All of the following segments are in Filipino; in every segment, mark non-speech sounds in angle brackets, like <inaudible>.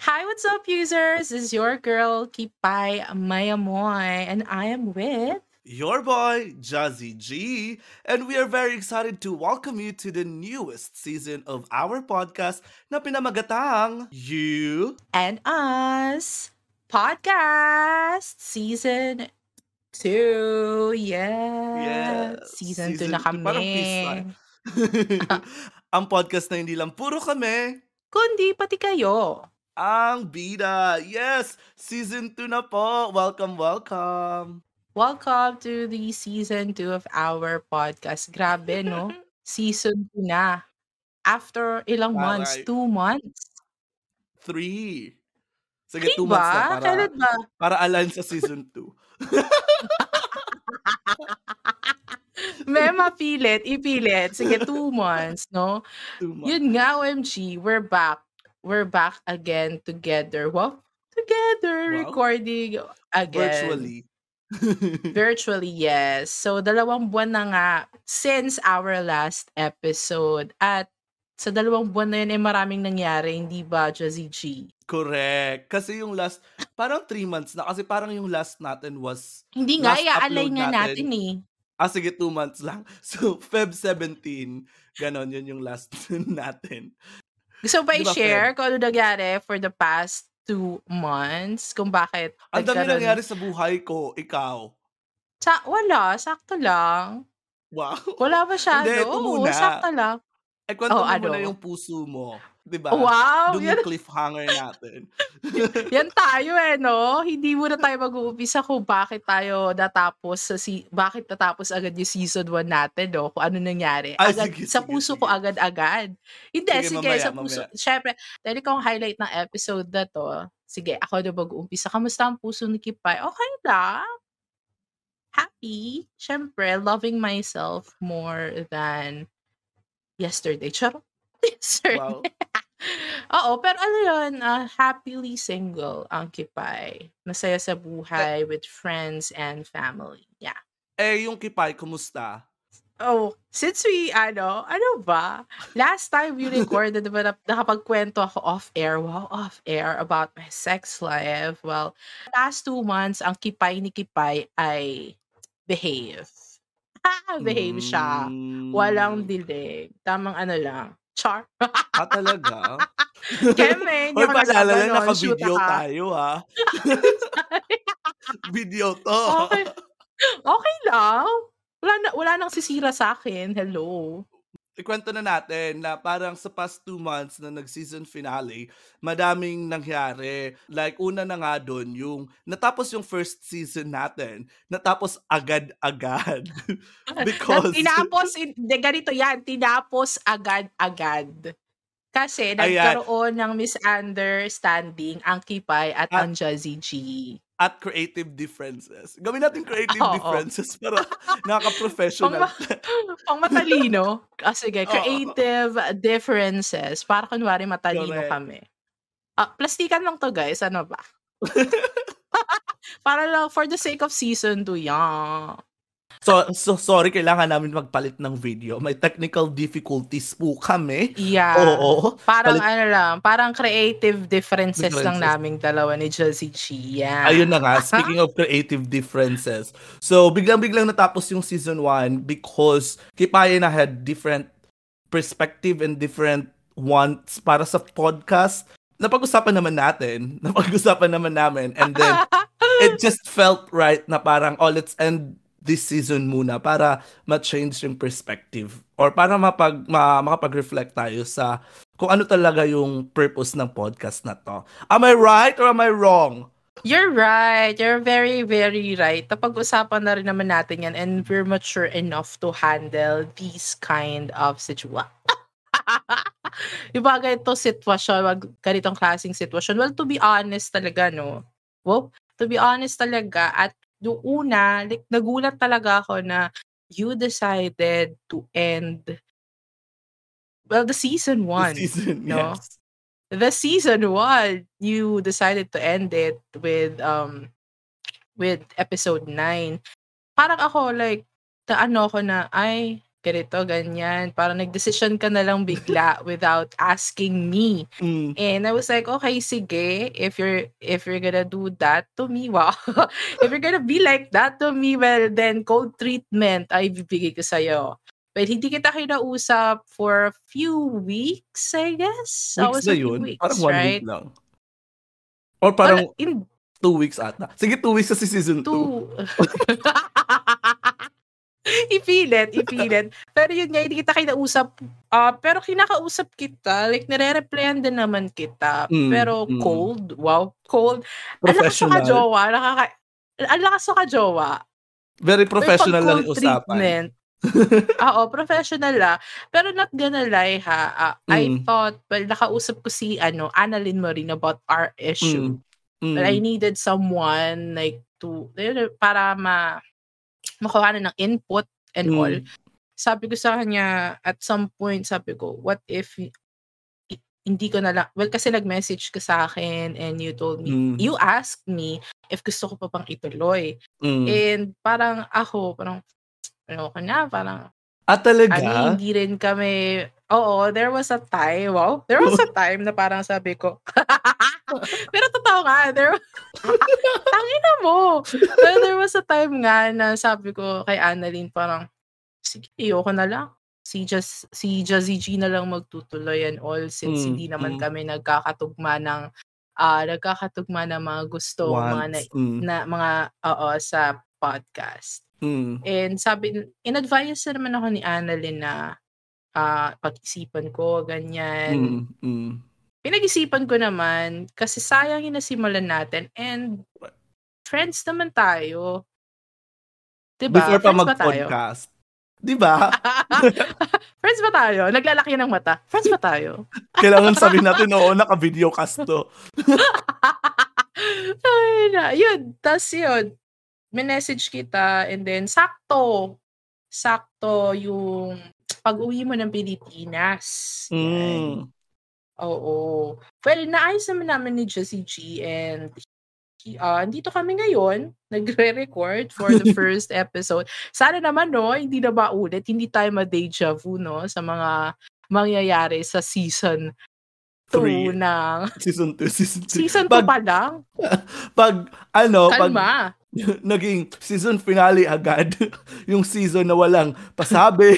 Hi, what's up, users? This is your girl, Kipay Mayamoy, and I am with. Your boy, Jazzy G, and we are very excited to welcome you to the newest season of our podcast na pinamagatang You and Us Podcast Season 2. Yeah. Yeah, Season 2 season na 2. Parang peace kami. <laughs> <laughs> Ang podcast na hindi lang puro kami, Kundi pati kayo. Ang bida. Yes, season 2 na po. Welcome, welcome. Welcome to the season 2 of our podcast. Grabe, no? <laughs> season 2 na. After ilang months? Taray. Two months? Three. Sige, Di two months na ba? para, Kailan ba? para align sa season 2. <laughs> May mapilit, ipilit. Sige, two months, no? Two months. Yun nga, OMG, we're back. We're back again together. Wow, together, Wow. recording again. Virtually. Virtually, yes. So, dalawang buwan na nga since our last episode. At sa dalawang buwan na yun, eh, maraming nangyari, hindi ba, Jazzy G? Correct. Kasi yung last, parang three months na. Kasi parang yung last natin was, Hindi nga, Last upload nga natin. natin eh. ah sige, two months lang. <laughs> So, Feb 17, ganon, yun yung last <laughs> natin. Gusto ba Di ba, i-share kung ano nangyari for the past two months? Kung bakit Ang dami nagkaroon- nangyari sa buhay ko, ikaw. Sa, wala, sakto lang. Wow. Wala masyado. Hindi, ito muna. sakto lang. Eh, kwento Oh, mo ano? muna yung puso mo. Di ba? Wow! Doon Yan, yung cliffhanger natin. <laughs> yan tayo eh, no? Hindi muna tayo mag-uumpisa kung bakit tayo natapos sa si bakit natapos agad yung season 1 natin, no? Kung ano nangyari. Ay, Agad, sige, sa puso sige. ko agad-agad. Hindi, Sige, sige, mamaya, sa puso. mamaya. Syempre, dahil ikaw ang highlight ng episode na to, sige, ako na mag-uumpisa. Kamusta ang puso ni Kipay? Okay lang. Happy. Syempre, loving myself more than yesterday. Charot. <laughs> Yesterday. Wow. Oo, pero ano yun, ah, happily single ang Kipay. Masaya sa buhay with friends and family. Yeah. Eh, yung kipay, kumusta? Oh, since we, ano, ano ba? Last time we <laughs> recorded, diba, na- nakapagkwento ako off-air, wow, off-air about my sex life. Well, last two months, ang Kipay ni Kipay ay behave. Ah, <laughs> behave siya. Walang Mm. dilig. Tamang ano lang. Char. Ah, talaga? <laughs> Keme, hindi Hoy, ako paalala lang, nagaganon. Shoot naka-video ka. tayo, ha? <laughs> video to. Okay. Okay lang. Wala, na, wala nang sisira sa akin. Hello. Ikwento na natin na parang sa past two months na nag-season finale, madaming nangyari. Like, una na nga doon, yung natapos yung first season natin, natapos agad-agad. <laughs> Because, tinapos, in- de, ganito yan, tinapos agad-agad. Kasi Ayan. nagkaroon ng misunderstanding ang Kipay at Ah. ang Jazzy G. at creative differences. Gawin natin creative <laughs> Oo. differences para nakaka-professional. <laughs> Pang matalino. Ah, sige, creative differences. Para kunwari matalino Correct. kami. Ah, plastikan lang to guys. Ano ba? <laughs> Para lang for the sake of season 2 yan. So, so, sorry, kailangan namin magpalit ng video. May technical difficulties po kami. Yeah. Oo. Parang Palit- ano lang, parang creative differences, lang Differences. naming dalawa ni Josie G. Yeah. Ayun na nga, <laughs> speaking of creative differences. So, biglang-biglang natapos yung season 1 because Kipaye na had different perspective and different wants para sa podcast. Napag-usapan naman natin. <laughs> Napag-usapan naman namin. And then, <laughs> it just felt right na parang, oh, let's end this season muna para ma-change yung perspective or para mapag, ma, makapag-reflect tayo sa kung ano talaga yung purpose ng podcast na to. Am I right or am I wrong? You're right. You're very, very right. Napag-usapan na rin naman natin yan and we're mature enough to handle these kind of situation. <laughs> yung mga ganito sitwasyon, wag ganitong klaseng sitwasyon. Well, to be honest talaga, no? Well, to be honest talaga, at yung una, like, nagulat talaga ako na you decided to end well, the season one. The season, <laughs> no? yes. the season one, you decided to end it with um with episode 9. Parang ako like, ta ano ko na, ay, ganito, ganyan. Parang nagdesisyon ka na lang bigla <laughs> without asking me. Mm. And I was like, okay, sige, if you're if you're gonna do that to me, wow. <laughs> if you're gonna be like that to me, well, then cold treatment ay bibigay ko sa'yo. But hindi kita kinausap for a few weeks, I guess. Weeks was na yun? weeks, Parang one right? week lang. Or parang Wala, in two weeks ata. Sige, two weeks kasi season 2. two. <laughs> <laughs> ipilit, ipilit. Pero yun nga, hindi kita kinausap. Ah, pero kinakausap kita. Like, nire-replyan din naman kita. Mm, pero mm. cold. Wow, cold. Ang lakas sa Professional. ka-jowa. Nakaka... Ang lakas sa ka-jowa. Very professional lang yung usapan. treatment. <laughs> Oo, professional la. Pero not gonna lie ha, ah, I Mm. thought, well, nakausap ko si, ano, Annalyn Marin about our issue. Mm. But I needed someone, like, to, para ma, makuha na ng input and Mm. all. Sabi ko sa kanya, at some point, sabi ko, what if, hindi ko na lang, well, kasi nag-message ka sa akin and you told me, Mm. you asked me if gusto ko pa bang ituloy. Mm. And parang ako, parang, ano ko na, parang, Ah, talaga? ano, hindi rin kami, oo, there was a time, wow, there was a <laughs> time na parang sabi ko, <laughs> pero totoo nga, there, <laughs> tangina mo. Pero there was a time nga na sabi ko kay Annalyn, parang, sige, ayoko na lang. Si Jazz, si Jazzy G na lang magtutuloy and all since Mm, hindi naman mm. kami nagkakatugma ng, ah, nagkakatugma ng mga gusto, mga na, Once. Mm. na mga, oo, sa podcast. Mm. And sabi, in-advise na naman ako ni Annalyn na ah, pag-isipan ko, ganyan. Mm. Mm. Pinag-isipan ko naman, kasi sayang yung nasimulan natin and friends naman tayo. Diba? Before pa friends mag-podcast. Di ba? <laughs> friends ba tayo? Naglalaki ng mata. Friends ba tayo? <laughs> Kailangan sabihin natin, oo, naka-video cast to. <laughs> Ay na. Yun. Tapos yun. Minessage kita and then sakto. Sakto yung pag-uwi mo ng Pilipinas. Mm. Oo. Well, naayos naman namin ni Jessie G and uh, dito kami ngayon, nagre-record for the <laughs> first episode. Sana naman, no, hindi na maulit, hindi tayo ma-deja vu, no, sa mga mangyayari sa season 2 Three. ng... <laughs> Season 2, season 3. Season 2 Pag- pa lang? <laughs> Pag, ano, pag Kalma. naging season finale agad, yung season na walang pasabi,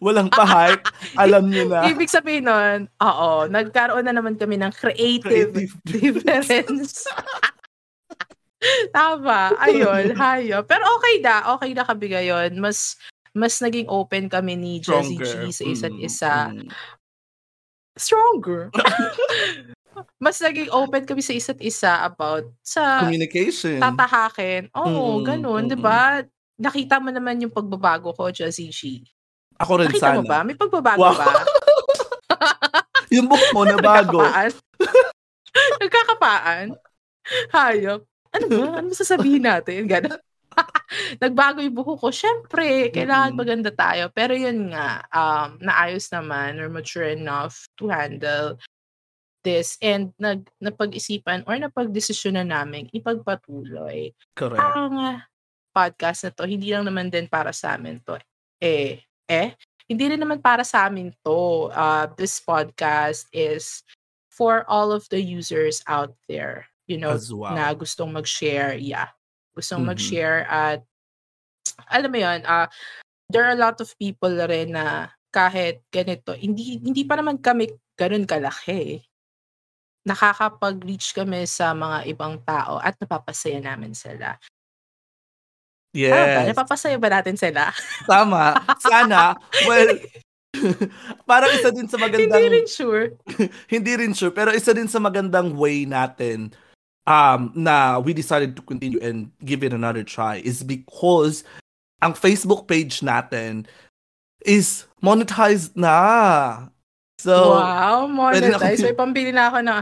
walang pa-hype, <laughs> alam nyo na. Ibig sabihin nun, oo, nagkaroon na naman kami ng creative, Creative. <laughs> difference. Tama. Ayun, <laughs> hayo. Pero okay na. Okay na kami ngayon. Mas mas naging open kami ni Jessie. G sa isa't Mm, isa. mm. Stronger. mas naging open kami sa isa't isa about sa Communication. tatahakin. Oo, Mm, ganun. mm, di ba? Nakita mo naman yung pagbabago ko, Jessie G. Ako rin Nakita sana. mo ba? May pagbabago Wow. ba? <laughs> Yung book mo na bago. Nagkakapaan? <laughs> Nagkakapaan? Hayop. Ano ba? Ano sasabihin natin? Ganon. <laughs> Nagbago yung buho ko. Siyempre, kailangan maganda tayo. Pero yun nga, um, naayos naman or mature enough to handle this and nag napag-isipan or napag-desisyon na namin ipagpatuloy Correct. ang ah, podcast na to. Hindi lang naman din para sa amin to. Eh, eh, hindi rin naman para sa amin to. Uh, this podcast is for all of the users out there, you know, As well. na gustong mag-share. Yeah. Gustong Mhm. mag-share at alam mo yun, uh, there are a lot of people rin na kahit ganito, hindi hindi pa naman kami ganun kalaki. Nakakapag-reach kami sa mga ibang tao at napapasaya namin sila. Tama ba? Yes. Napapasaya ba natin sila? Tama. Sana. Well, <laughs> parang isa din sa magandang... Hindi rin sure. <laughs> hindi rin sure, pero isa din sa magandang way natin um, na we decided to continue and give it another try is because ang Facebook page natin is monetized na. So, wow, pwede na monetize. kami- May pambili na ako na.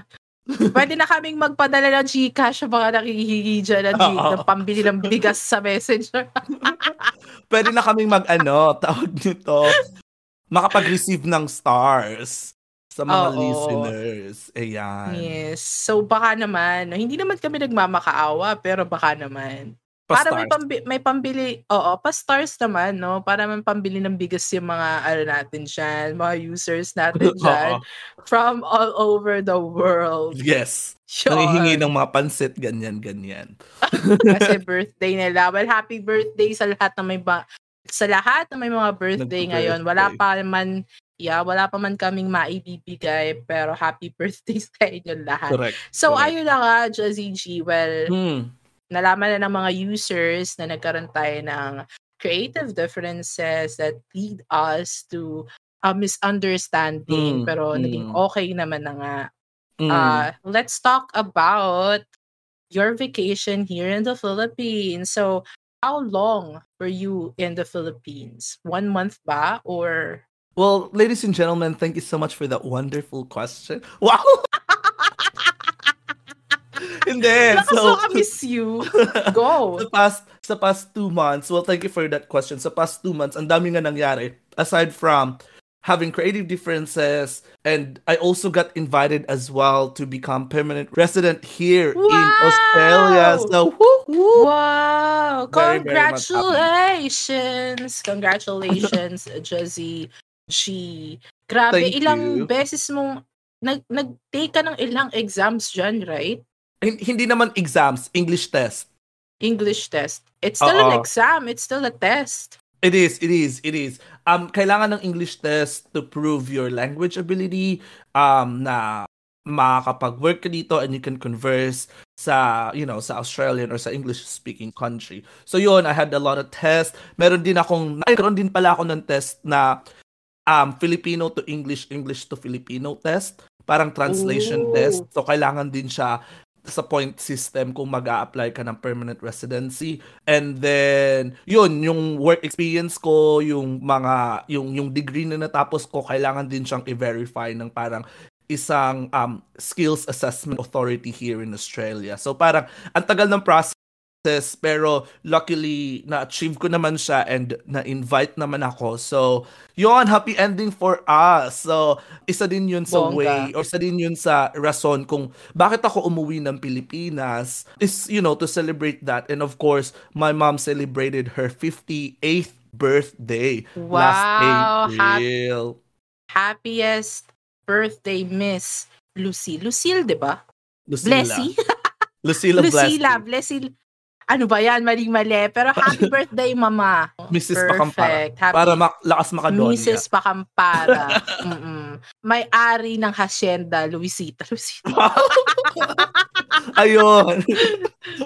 Pwede na kaming magpadala ng Gcash sa mga nakikihingi dyan ng, G- ng pambili ng bigas sa messenger. <laughs> pwede na kaming mag-ano, tawag nito, makapag-receive ng stars sa mga Oo. listeners. Ayan. yes. So baka naman, no, hindi naman kami nagmamakaawa, pero baka naman. Para may, pambi- may pambili, oo, pa-stars naman, no? Para may pambili ng bigas yung mga, ano natin dyan, mga users natin <laughs> dyan, Oo. from all over the world. Yes. Yun. Nangihingi ng mga pansit, ganyan, ganyan. <laughs> Kasi <laughs> birthday nila. Well, happy birthday sa lahat na may ba sa lahat na may mga birthday ngayon. Wala pa man yeah, wala pa man kaming maibibigay pero happy birthday sa inyo lahat. Correct. So correct. ayun na nga, Jazzy G. Well, Hmm. Nalaman na ng mga users na nagkaroon tayo ng creative differences that lead us to a misunderstanding Mm, pero naging mm. okay naman na nga. Mm. Uh, let's talk about your vacation here in the Philippines. So, how long were you in the Philippines? One month ba? Or Well, ladies and gentlemen, thank you so much for that wonderful question. <laughs> Wow! Hindi. So, ka miss you. <laughs> Go. sa past sa past two months, well, thank you for that question. Sa past two months, ang dami nga nangyari. Aside from having creative differences, and I also got invited as well to become permanent resident here in Australia. So, woo, woo. Wow! Very, very. Congratulations! Congratulations, <laughs> Jazzy G. Grabe, Thank ilang you. beses mong nag nag-take ka ng ilang exams dyan, right? Hin- Hindi naman exams, English test. English test. It's still an Oo. exam. It's still a test. It is, it is, it is. Um, kailangan ng English test to prove your language ability, um, na makakapag-work ka dito and you can converse sa, you know, sa Australian or sa English-speaking country. So yun, I had a lot of tests. Meron din akong, nagkaroon din pala ako ng test na um, Filipino to English, English to Filipino test. Parang translation Ooh. test. So kailangan din siya sa point system kung mag apply ka ng permanent residency. And then, yun, yung work experience ko, yung mga, yung, yung degree na natapos ko, kailangan din siyang i-verify ng parang isang um, skills assessment authority here in Australia. So parang, ang tagal ng process, pero luckily, na-achieve ko naman siya and na-invite naman ako. So, yun, happy ending for us. So, isa din yun sa Bongga. way, or isa din yun sa rason kung bakit ako umuwi ng Pilipinas is, you know, to celebrate that. And of course, my mom celebrated her 58th birthday Wow, last April. Happiest birthday, Miss Lucy. Lucille, di ba? Lucila. Blessy? <laughs> Lucila, Lucila, Blessy. Ano ba yan? Mali-mali. Pero happy <laughs> birthday, mama. Mrs. Pakampara. Perfect. Happy Para mak- lakas makadonya. Mrs. Pakampara. <laughs> Mm-mm. May-ari ng hacienda, Luisita. Luisita. <laughs> Ayun.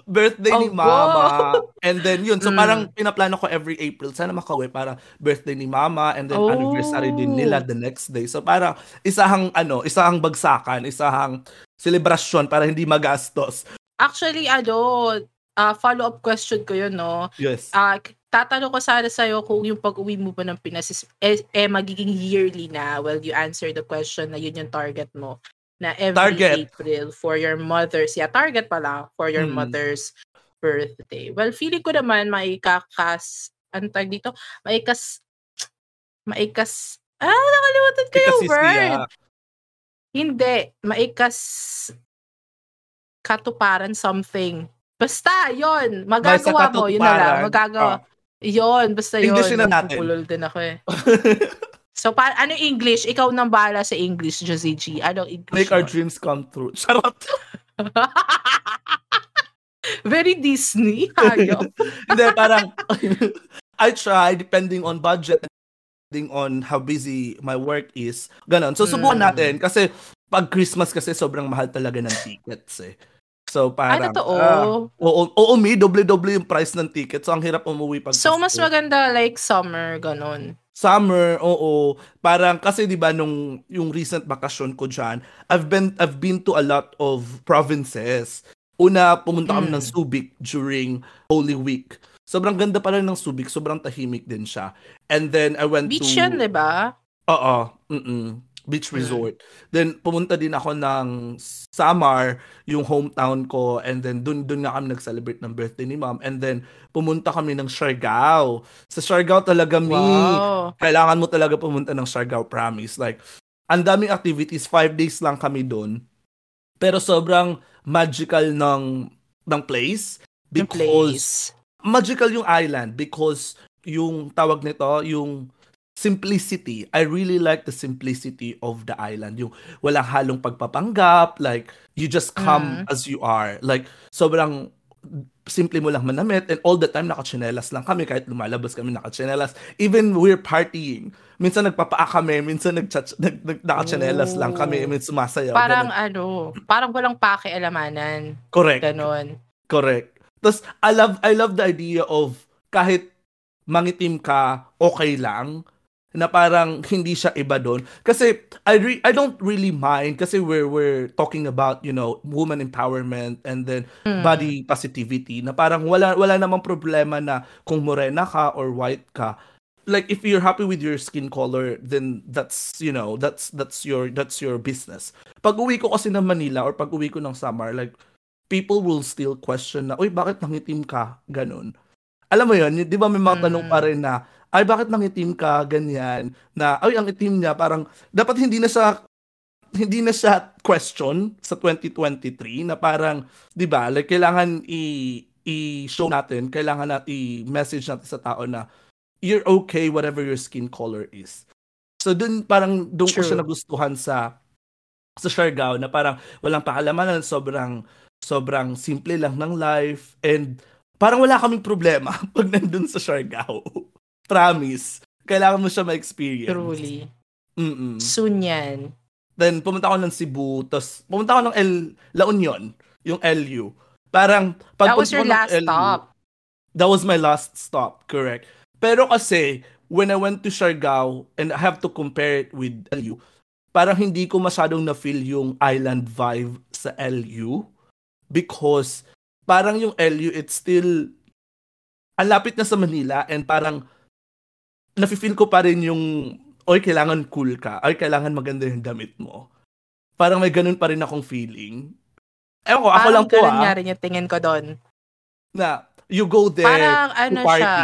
birthday ni Oh, Mama. And then yun. So Mm. parang pinaplano ko every April. Sana makauwi para birthday ni Mama and then Oh. anniversary din nila the next day. So parang isahang ano, isahang bagsakan, isahang selebrasyon para hindi magastos. Actually, ano, ah, follow-up question ko yun, no? Yes. Ah, k- tatanong ko sana sa'yo kung yung pag-uwi mo ba ng Pinas is, eh, eh, magiging yearly na. Well, you answer the question na yun yung target mo. Na every Target. April for your mother's, yeah, target pala for your Mm. mother's birthday. Well, feeling ko naman maikakas, ano tag dito? Maikas, maikas, ah, nakalimutan ko yung word. siya, Hindi, maikas katuparan something. Basta, yon Magagawa mo, yun na lang. Magagawa. Yon basta yun. English na natin. Napupulol din ako eh. <laughs> So, pa ano English? Ikaw nang bahala sa English, Josie G. Anong English Make our mo? dreams come true. Charot. <laughs> Very Disney. <laughs> Hayop. Hindi, parang, I try, depending on budget, depending on how busy my work is. Ganon. So, subukan Mm. natin. Kasi, pag Christmas kasi, sobrang mahal talaga ng tickets eh. So, Ay, parang, totoo. ah, oo, oo, may doble-doble yung price ng ticket. So, ang hirap umuwi pag so, mas maganda like summer, ganun. Summer, oo. Parang kasi 'di ba nung yung recent bakasyon ko diyan, I've been I've been to a lot of provinces. Una, pumunta kami Mm. ng Subic during Holy Week. Sobrang ganda pala ng Subic, sobrang tahimik din siya. And then I went Beach to yan, di ba? Oo, mm beach resort. Then pumunta din ako ng Samar, yung hometown ko, and then dun dun nga kami nag-celebrate ng birthday ni mom. And then pumunta kami ng Siargao. Sa Siargao talaga, mi, Wow. kailangan mo talaga pumunta ng Siargao, promise. Like, ang daming activities, five days lang kami doon. Pero sobrang magical ng ng place because place. magical yung island because yung tawag nito, yung simplicity. I really like the simplicity of the island. Yung walang halong pagpapanggap, like you just come Mm. as you are. Like sobrang simple mo lang manamit and all the time nakachinelas lang kami kahit lumalabas kami nakachinelas. Even we're partying. Minsan nagpapaa kami, minsan nag, nag, nag nakachinelas lang kami, minsan sumasayaw. Parang ganun. ano, parang walang pakialamanan. correct. Ganon. Correct. Tapos, I love, I love the idea of kahit mangitim ka, okay lang. Na parang hindi siya iba doon. Kasi, I, re- I don't really mind kasi we're, we're talking about, you know, woman empowerment and then Mm. body positivity na parang wala, wala namang problema na kung morena ka or white ka. Like, if you're happy with your skin color, then that's, you know, that's, that's your, that's your business. Pag uwi ko kasi ng Manila or pag uwi ko ng Samar, like, people will still question na, uy, bakit nangitim ka? Ganon. Alam mo yun, di ba may mga tanong pa rin na, ay, bakit nangitim ka? Ganyan. Na, ay, ang itim niya, parang, dapat hindi na siya, hindi na siya question sa 2023 na parang, di ba, like, kailangan i- i-show natin, kailangan natin i-message natin sa tao na, you're okay whatever your skin color is. So, dun, parang, dun ko siya nagustuhan sa, sa Siargao na parang walang pakalamanan, sobrang sobrang simple lang ng life and parang wala kaming problema <laughs> pag nandun sa Siargao. <laughs> Promise. Kailangan mo siya ma-experience. Truly. Mm-mm. Soon yan. Then pumunta ako ng Cebu, tapos pumunta ako ng El, La Union, yung LU. Parang pag That was your ko last LU, stop. That was my last stop, correct. Pero kasi, when I went to Siargao, and I have to compare it with LU, parang hindi ko masyadong na-feel yung island vibe sa LU because parang yung LU, it's still ang lapit na sa Manila and parang nafe-feel ko pa rin yung oy, kailangan cool ka. Ay, kailangan maganda yung damit mo. Parang may ganun pa rin akong feeling. Ewan ko, ako Parang lang po ah, nga rin yung tingin ko doon. na you go there Parang to ano party. siya.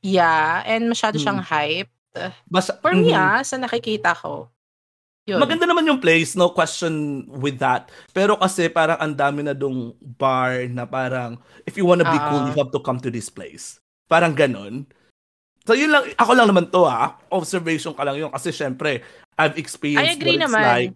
Yeah, and masyado Mm. siyang hype. Basta, For me Mhm. ah, sa nakikita ko. Yun. Maganda naman yung place, no question with that. Pero kasi parang ang dami na dong bar na parang, if you wanna be cool, Ah. you have to come to this place. Parang ganun. So yun lang, ako lang naman to ah. Observation ka lang yun. Kasi syempre, I've experienced I agree what it's naman. like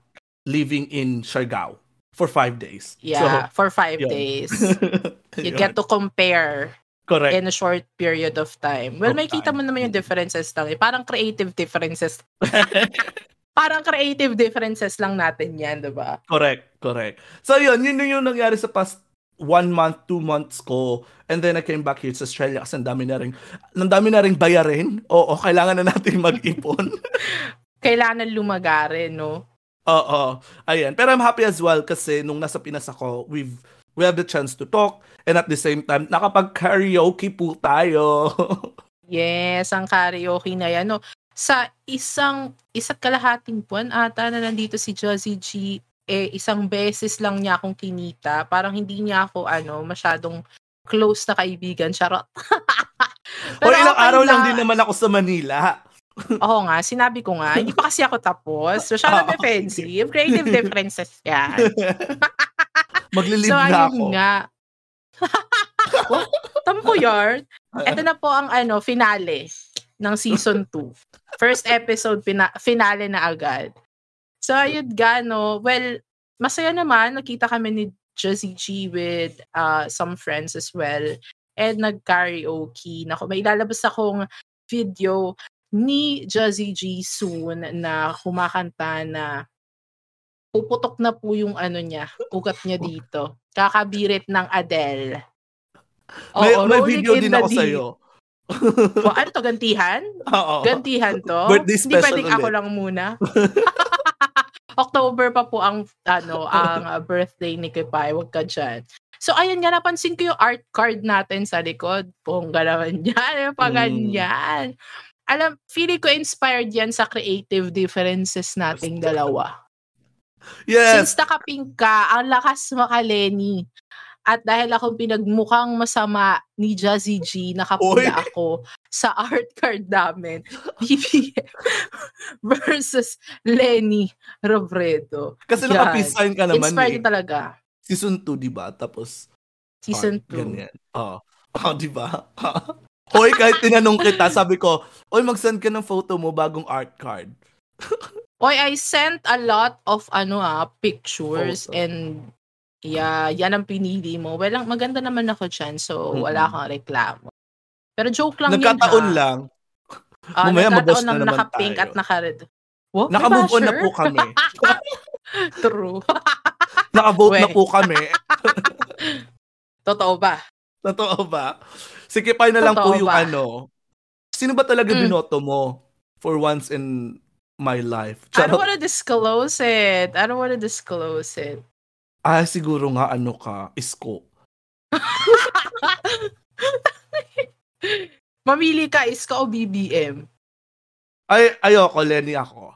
living in Siargao for five days. Yeah, for five yun. days. <laughs> You Yun. get to compare Correct. in a short period of time. Well, Of may kita time. mo naman yung differences lang. eh. Parang creative differences. <laughs> Parang creative differences lang natin yan, di ba? Correct, correct. So yun, yun yung nangyari sa past one month, two months ko. And then I came back here sa Australia kasi ang dami na rin, ang dami na rin bayarin. Oo, kailangan na natin mag-ipon. <laughs> Kailangan lumagare, no? Oo, ayan. Pero I'm happy as well kasi nung nasa Pinas ako, we've we have the chance to talk and at the same time, nakapag-karaoke po tayo. <laughs> Yes, ang karaoke na yan. No? Sa isang, isa't kalahating buwan ata na nandito si Josie G, eh, isang beses lang niya akong kinita. Parang hindi niya ako, ano, masyadong close na kaibigan. Charot. <laughs> o ilang okay araw lang din naman ako sa Manila. <laughs> Oo nga, sinabi ko nga. Hindi pa kasi ako tapos. So, siya Ah, <laughs> defensive. Creative differences yan. Maglilib so, na ako. nga. oh, tampo yard. Ito na po ang ano, finale ng season 2. First episode, pina- finale na agad. So, ayun ga, no. Well, masaya naman. Nakita kami ni Josie G with uh, some friends as well. And nag-karaoke. Naku, may ilalabas akong video ni Josie G soon na kumakanta na puputok na po yung ano niya, ugat niya dito. Kakabirit ng Adele. may, Oo, may Rolling video in din ako sa'yo. <laughs> O, ano to, gantihan? Oo. Gantihan to? Birthday Hindi special pwedeng ako ulit. lang muna. <laughs> October pa po ang ano ang uh, birthday ni Kipay. Huwag ka dyan. So, ayun nga, napansin ko yung art card natin sa likod. Pongga naman yan. Pa Mm. ganyan. Alam, feeling ko inspired yan sa creative differences nating dalawa. Yes. Since nakapink ka, ang lakas makaleni. At dahil akong pinagmukhang masama ni Jazzy G, nakapula Oy. ako sa art card namin. <laughs> BBM versus Lenny Robredo. Kasi Yan. naka-peace sign ka naman Inspired eh. talaga. Season 2, di ba? Tapos, Season heart, 2. Ganyan. Oo. <laughs> Ah, di ba? <laughs> Hoy, kahit tinanong kita, sabi ko, Oy, mag-send ka ng photo mo bagong art card. Oy, I sent a lot of ano ah, pictures Photo. and yeah, yan ang pinili mo. Well, ang- maganda naman ako dyan, so wala kang reklamo. Pero joke lang Nagkataon yun ha. lang. Ah, Mamaya nagkataon maboss na naka-pink tayo. at naka-red. May Naka-move on na po kami. <laughs> True. Naka-vote na po kami. <laughs> Totoo ba? Totoo ba? Sige, pa na lang po Totoo yung ba? ano. Sino ba talaga Mm. binoto mo for once in my life? I don't Charot. wanna disclose it. I don't wanna disclose it. Ah, siguro nga ano ka, isko. <laughs> Mamili ka, iska o BBM? Ay, ayoko, Lenny ako.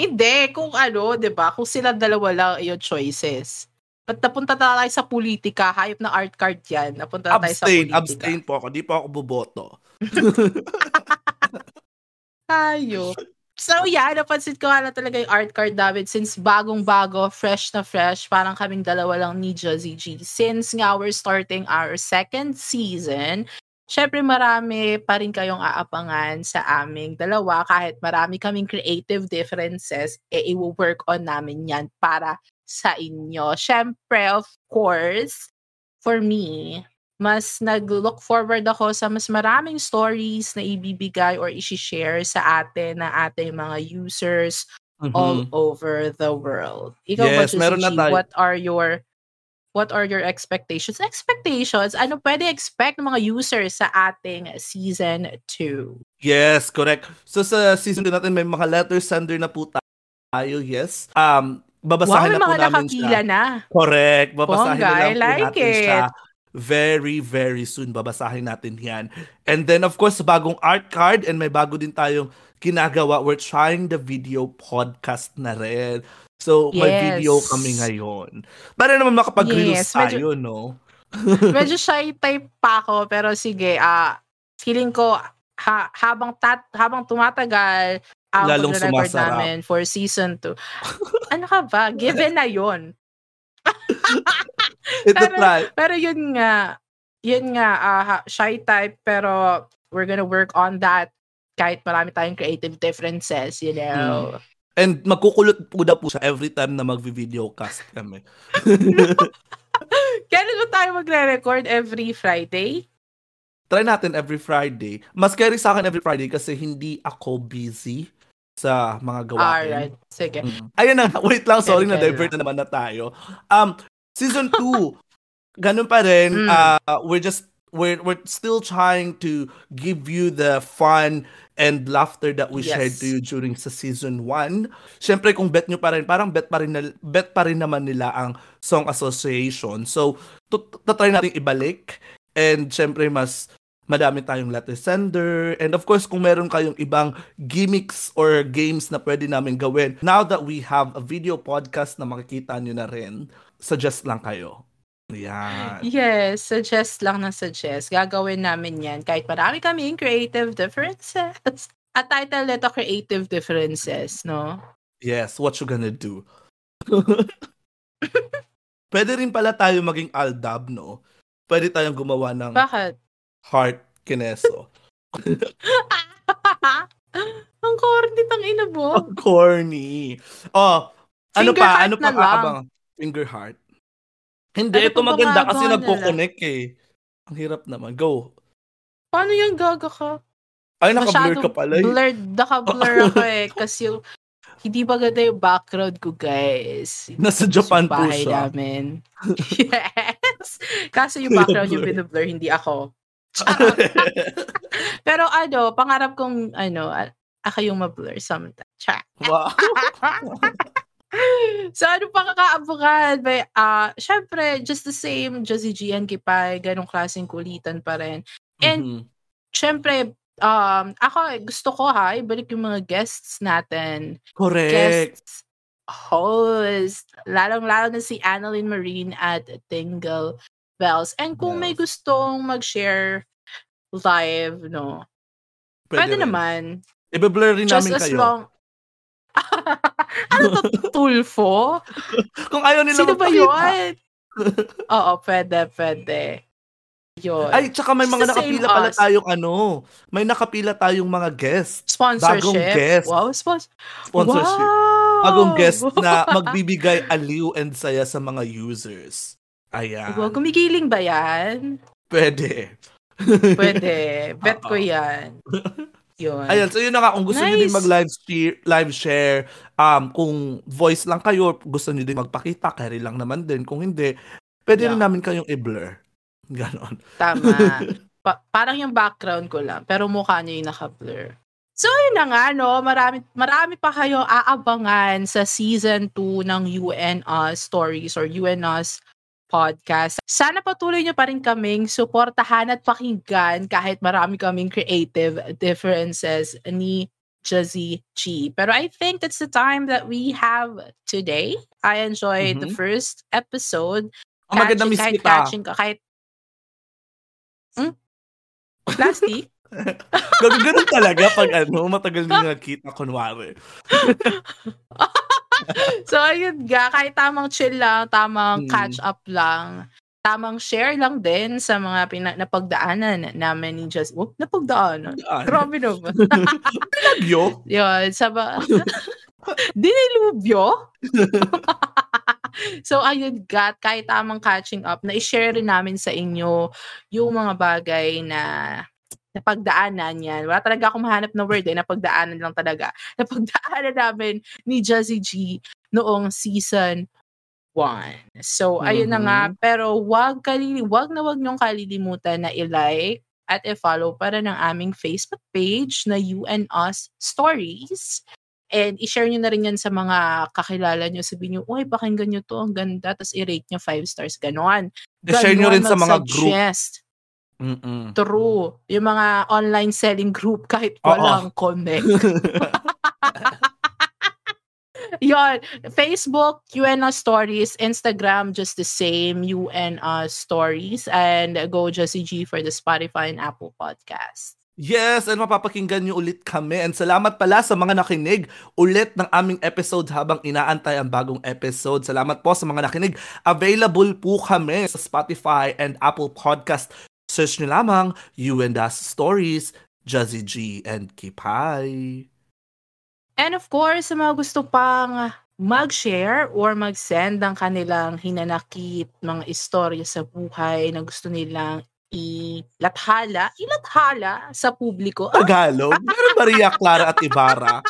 Hindi, kung ano, 'di ba? Kung sila dalawa lang yung choices. At napunta na tayo sa politika, hayop na art card 'yan. Napunta na tayo sa Abstain, politika. abstain po ako. Di po ako boboto. <laughs> Hayop. So yeah, napansin ko na talaga yung art card namin since bagong-bago, fresh na fresh, parang kaming dalawa lang ni Jazzy G. Since nga we're starting our second season, syempre marami pa rin kayong aapangan sa aming dalawa kahit marami kaming creative differences, eh i-work on namin yan para sa inyo. Syempre, of course, for me, mas nag-look forward ako sa mas maraming stories na ibibigay or isi-share sa atin na ating mga users all Mhm. over the world. Ikaw ba, Yes, Josie meron na tayo. what are your what are your expectations? Expectations? Ano pwede expect ng mga users sa ating season 2? Yes, correct. So sa season 2 natin may mga letter sender na po tayo, yes. Um, Wow, babasahin may na po namin siya. na. Correct. Babasahin Bongga, na lang I po like natin siya. Very, very soon. Babasahin natin yan. And then, of course, bagong art card and may bago din tayong ginagawa. We're trying the video podcast na rin. So, may Yes. video kami ngayon. Para naman makapag-reels Yes, medyo- tayo, no? <laughs> <laughs> Medyo shy type pa ako pero sige, ah feeling ko ha- habang tat habang tumatagal ang Lalong sumasarap. namin for season 2. ano ka ba? Given na 'yon. <laughs> Ito Pero- try. Pero yun nga, yun nga ha- shy type pero we're gonna work on that kahit marami tayong creative differences, you know. And magkukulot po na po siya every time na mag-video cast kami. <laughs> <laughs> Kailan ba tayo magre-record every Friday? Try natin every Friday. Mas carry sa akin every Friday kasi hindi ako busy sa mga gawain. Alright, sige. Mm. Ayun na, wait lang, sorry na divert na naman na tayo. Um, season 2, ganun pa rin. Mm. Uh, we're just we're we're still trying to give you the fun and laughter that we Yes. shared to you during sa season 1. Syempre kung bet nyo pa rin, parang bet pa rin na, bet pa rin naman nila ang Song Association. So, tatry natin ibalik and syempre mas madami tayong letter sender. And of course, kung meron kayong ibang gimmicks or games na pwede namin gawin, now that we have a video podcast na makikita nyo na rin, suggest lang kayo. Yan. Yes, suggest lang na suggest. Gagawin namin yan kahit marami kaming creative differences. <laughs> At title nito creative differences, no? Yes, what you gonna do? <laughs> pwede rin pala tayo maging aldab, no? Pwede tayong gumawa ng Bakit? heart kineso. <laughs> Ang corny tang ina mo. Ang corny. Oh, ano Finger pa? heart Ano pa kaabang? Finger heart. Hindi, Ano ito maganda kasi nila? nagko-connect eh. Ang hirap naman. Go. Paano yan gaga ka? Ay, naka-blur ka pala. eh. Blurred, naka-blur <laughs> ako eh. Kasi yung, hindi ba ganda yung background ko, guys. Nasa Yung Japan po bahay siya. namin. <laughs> yes! Kaso yung background yung Blur. binablur, hindi ako. <laughs> Pero ano, pangarap kong, ano, ako yung mablur sometime. Char. wow. So ano pa kakaabangan? May, ah, syempre, just the same, Josie G and Kipay, ganong klaseng kulitan pa rin. And Mhm. syempre, um, ako, gusto ko ha, ibalik yung mga guests natin. Correct. Guests, host, lalong-lalo na si Annalyn Marine at Tingle Bells. And kung may Bells. gustong mag-share live, no, pwede, rin. naman. I-blur rin Just namin as kayo. long... ano to, Tulfo? Kung ayaw nila Sino ba magpakita. yun? Oo, pwede, pwede. Yun. Ay, tsaka may It's mga nakapila pala us. tayong ano. May nakapila tayong mga guests. Sponsorship. Bagong guest. Wow, spons- Sponsorship. Wow! Bagong guest na <laughs> magbibigay aliw and saya sa mga users. Ayan. Wow, kumikiling ba yan? Pwede. Pwede. <laughs> Bet ko yan. <laughs> Yun. Ayan, so yun na nga, kung gusto niyo din Nice. mag-live share, live share, um, kung voice lang kayo, gusto niyo din magpakita, carry lang naman din. Kung hindi, pwede rin Yeah. namin kayong i-blur. <laughs> Ganon. Tama. <laughs> Pa- parang yung background ko lang, pero mukha niya yung naka-blur. So, yun na nga, no? Marami, marami pa kayo aabangan sa season 2 ng UNUS Stories or UNUS podcast. Sana patuloy nyo pa rin kaming suportahan at pakinggan kahit marami kaming creative differences ni Jazzy G. Pero I think that's the time that we have today. I enjoyed the Mhm. first episode. Ang maganda Catching- miss kahit kita. catching ka, kahit... Hmm? Plastic? <laughs> Gano'n talaga pag ano, matagal din nakita, kunwari. <laughs> <laughs> so, ayun nga, kahit tamang chill lang, tamang Mm. catch up lang, tamang share lang din sa mga pina- napagdaanan namin ni Just... Oh, napagdaanan? Daan. Grabe naman. <laughs> Pinagyo. Yun, sa ba... Dinilubyo? <laughs> so, ayun, gat, kahit tamang catching up, na i-share rin namin sa inyo yung mga bagay na napagdaanan yan. Wala talaga akong mahanap na word eh, napagdaanan lang talaga. <laughs> Napagdaanan namin ni Jazzy G noong season 1. So, ayun na nga. Pero wag, kalili, wag na wag niyong kalilimutan na i-like at i-follow para ng aming Facebook page na UNUS Stories. And i-share nyo na rin yan sa mga kakilala nyo. Sabihin nyo, uy, pakinggan nyo to, ang ganda. Tapos i-rate nyo 5 stars. Ganon. share nyo rin sa mga group. Mm-mm. True. Yung mga online selling group kahit Oo. walang connect. <laughs> Yon, Facebook, UNA Stories, Instagram, just the same, UNA Stories, and go Jessie G for the Spotify and Apple Podcast. Yes, and mapapakinggan nyo ulit kami. And salamat pala sa mga nakinig ulit ng aming episode habang inaantay ang bagong episode. Salamat po sa mga nakinig. Available po kami sa Spotify and Apple Podcast. Search nyo lamang You and Us Stories, Jazzy G, and Kipay. And of course, sa mga gusto pang mag-share or mag-send ng kanilang hinanakit, mga istorya sa buhay na gusto nilang ilathala, ilathala sa publiko. <laughs> Tagalog. Meron Maria Clara at Ibarra.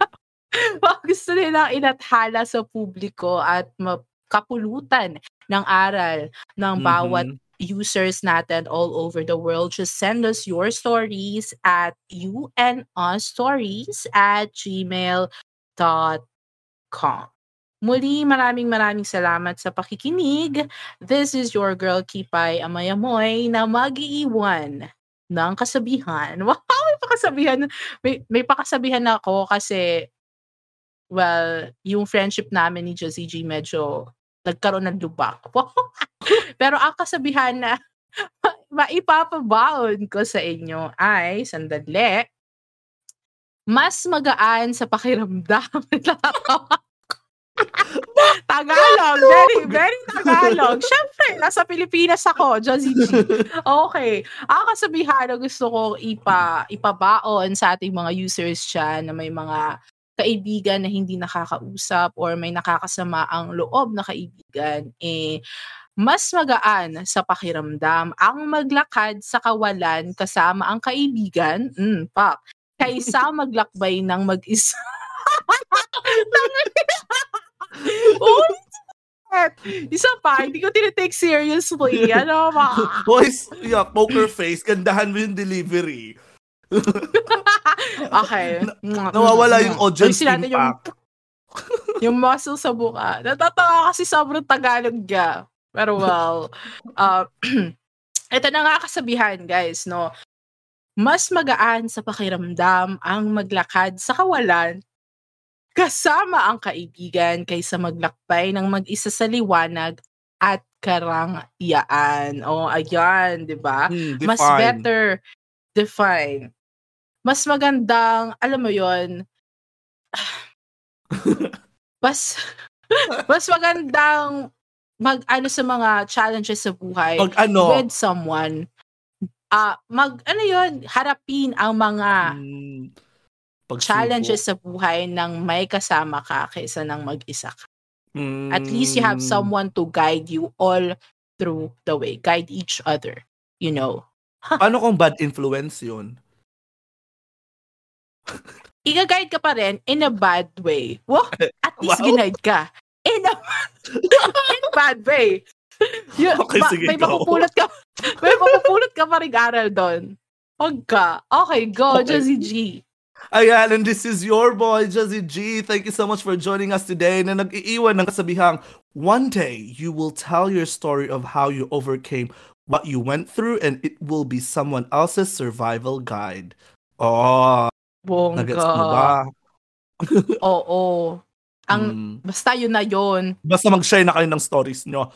<laughs> Gusto nilang ilathala sa publiko at makapulutan ng aral ng bawat Mhm. Users natin all over the world. Just send us your stories at unstories at gmail.com. Muli, maraming maraming salamat sa pakikinig. This is your girl Kipay Amayamoy na mag-iiwan ng kasabihan. Wow, may pakasabihan. May, may pakasabihan ako kasi, well, yung friendship namin ni Josie G medyo nagkaroon ng lubak. <laughs> Pero ang kasabihan na <laughs> maipapabaon ko sa inyo ay, sandali, mas magaan sa pakiramdam. <laughs> Tagalog, very, very Tagalog. Siyempre, nasa Pilipinas ako, Josie. Okay. Ang kasabihan na gusto ko ipa, ipabaon sa ating mga users dyan na may mga kaibigan na hindi nakakausap or may nakakasama ang loob na kaibigan, eh, mas magaan sa pakiramdam ang maglakad sa kawalan kasama ang kaibigan, mm, pak, kaysa <laughs> maglakbay ng mag-isa. <laughs> isa pa, hindi ko tinitake seriously. Ano ba? Boys, yeah, poker face. Gandahan mo yung delivery. <laughs> okay. Nawawala yung audience Ayusin natin yung, impact. <laughs> yung muscle sa buka. Natatawa kasi sobrang Tagalog niya. Pero well, <laughs> uh, <clears throat> ito na nga kasabihan, guys, no? Mas magaan sa pakiramdam ang maglakad sa kawalan kasama ang kaibigan kaysa maglakbay ng mag-isa sa liwanag at karangyaan. O, oh, ayan, di ba? Hmm, Mas define. better define. Mas magandang, alam mo yon <laughs> mas, mas magandang mag ano sa mga challenges sa buhay Pag ano, with someone, ah mag ano yon harapin ang mga mm, challenges sa buhay ng may kasama ka kaysa ng mag-isa ka. At least you have Mm. someone to guide you all through the way. Guide each other, you know. Paano kung bad influence yun? <laughs> Iga-guide ka pa rin in a bad way. Wow, at <laughs> least Wow. ginaid ka. In a, <laughs> in bad way. Yun, Okay, ma- sige, may mapupulot ka, may mapupulot ka pa rin aral doon. Huwag ka. Okay, go, Okay. Josie G. Ayan, and this is your boy, Jazzy G. Thank you so much for joining us today na nag-iiwan ng kasabihang, one day, you will tell your story of how you overcame what you went through and it will be someone else's survival guide. Oh, Bongga. nagets mo ba? <laughs> Oo. Ang, Mm. basta yun na yun. Basta mag-share na kayo ng stories nyo.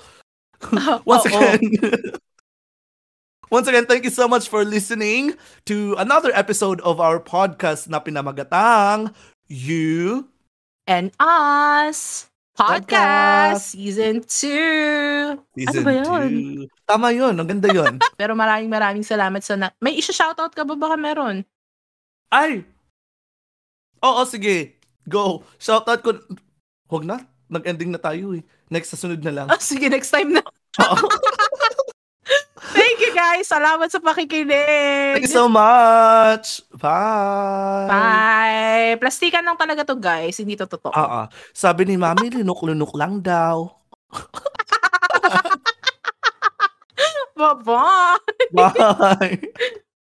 <laughs> Once again, <laughs> once again, thank you so much for listening to another episode of our podcast na pinamagatang You And Us Podcast. Podcast Season 2. Season Ano ba yun? 2. Tama yun, ang ganda yun. Pero maraming maraming salamat sa na- May isa-shoutout ka ba baka meron? Ay! Oo, sige. Go. Shoutout ko. Huwag na. Nag-ending na tayo eh. Next, sa sunod na lang. Oh, sige, next time na. <laughs> Thank you guys. Salamat sa pakikinig. Thank you so much. Bye. Bye. Plastikan lang talaga to guys. Hindi to totoo. Oo. Sabi ni Mami, lunok-lunok lang daw. <laughs> Bye-bye. Bye.